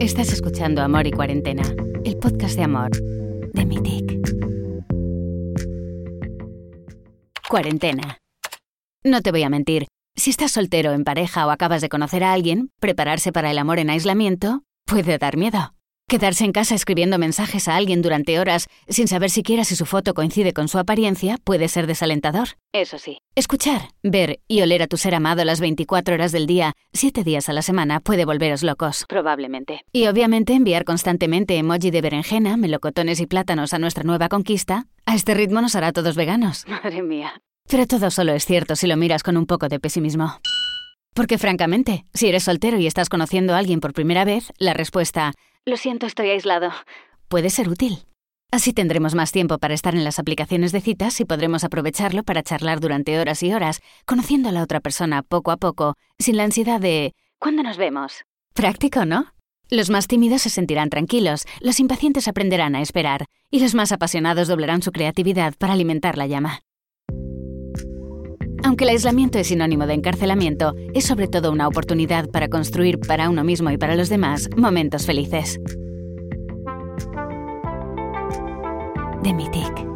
Estás escuchando Amor y Cuarentena, el podcast de amor de Mitic. Cuarentena. No te voy a mentir, si estás soltero, en pareja o acabas de conocer a alguien, prepararse para el amor en aislamiento puede dar miedo. Quedarse en casa escribiendo mensajes a alguien durante horas sin saber siquiera si su foto coincide con su apariencia puede ser desalentador. Eso sí. Escuchar, ver y oler a tu ser amado las 24 horas del día, 7 días a la semana puede volveros locos. Probablemente. Y obviamente enviar constantemente emoji de berenjena, melocotones y plátanos a nuestra nueva conquista, a este ritmo nos hará todos veganos. Madre mía. Pero todo solo es cierto si lo miras con un poco de pesimismo. Porque francamente, si eres soltero y estás conociendo a alguien por primera vez, la respuesta lo siento, estoy aislado. Puede ser útil. Así tendremos más tiempo para estar en las aplicaciones de citas y podremos aprovecharlo para charlar durante horas y horas, conociendo a la otra persona poco a poco, sin la ansiedad de ¿cuándo nos vemos? Práctico, ¿no? Los más tímidos se sentirán tranquilos, los impacientes aprenderán a esperar, y los más apasionados doblarán su creatividad para alimentar la llama. Aunque el aislamiento es sinónimo de encarcelamiento, es sobre todo una oportunidad para construir para uno mismo y para los demás momentos felices. De Mythic.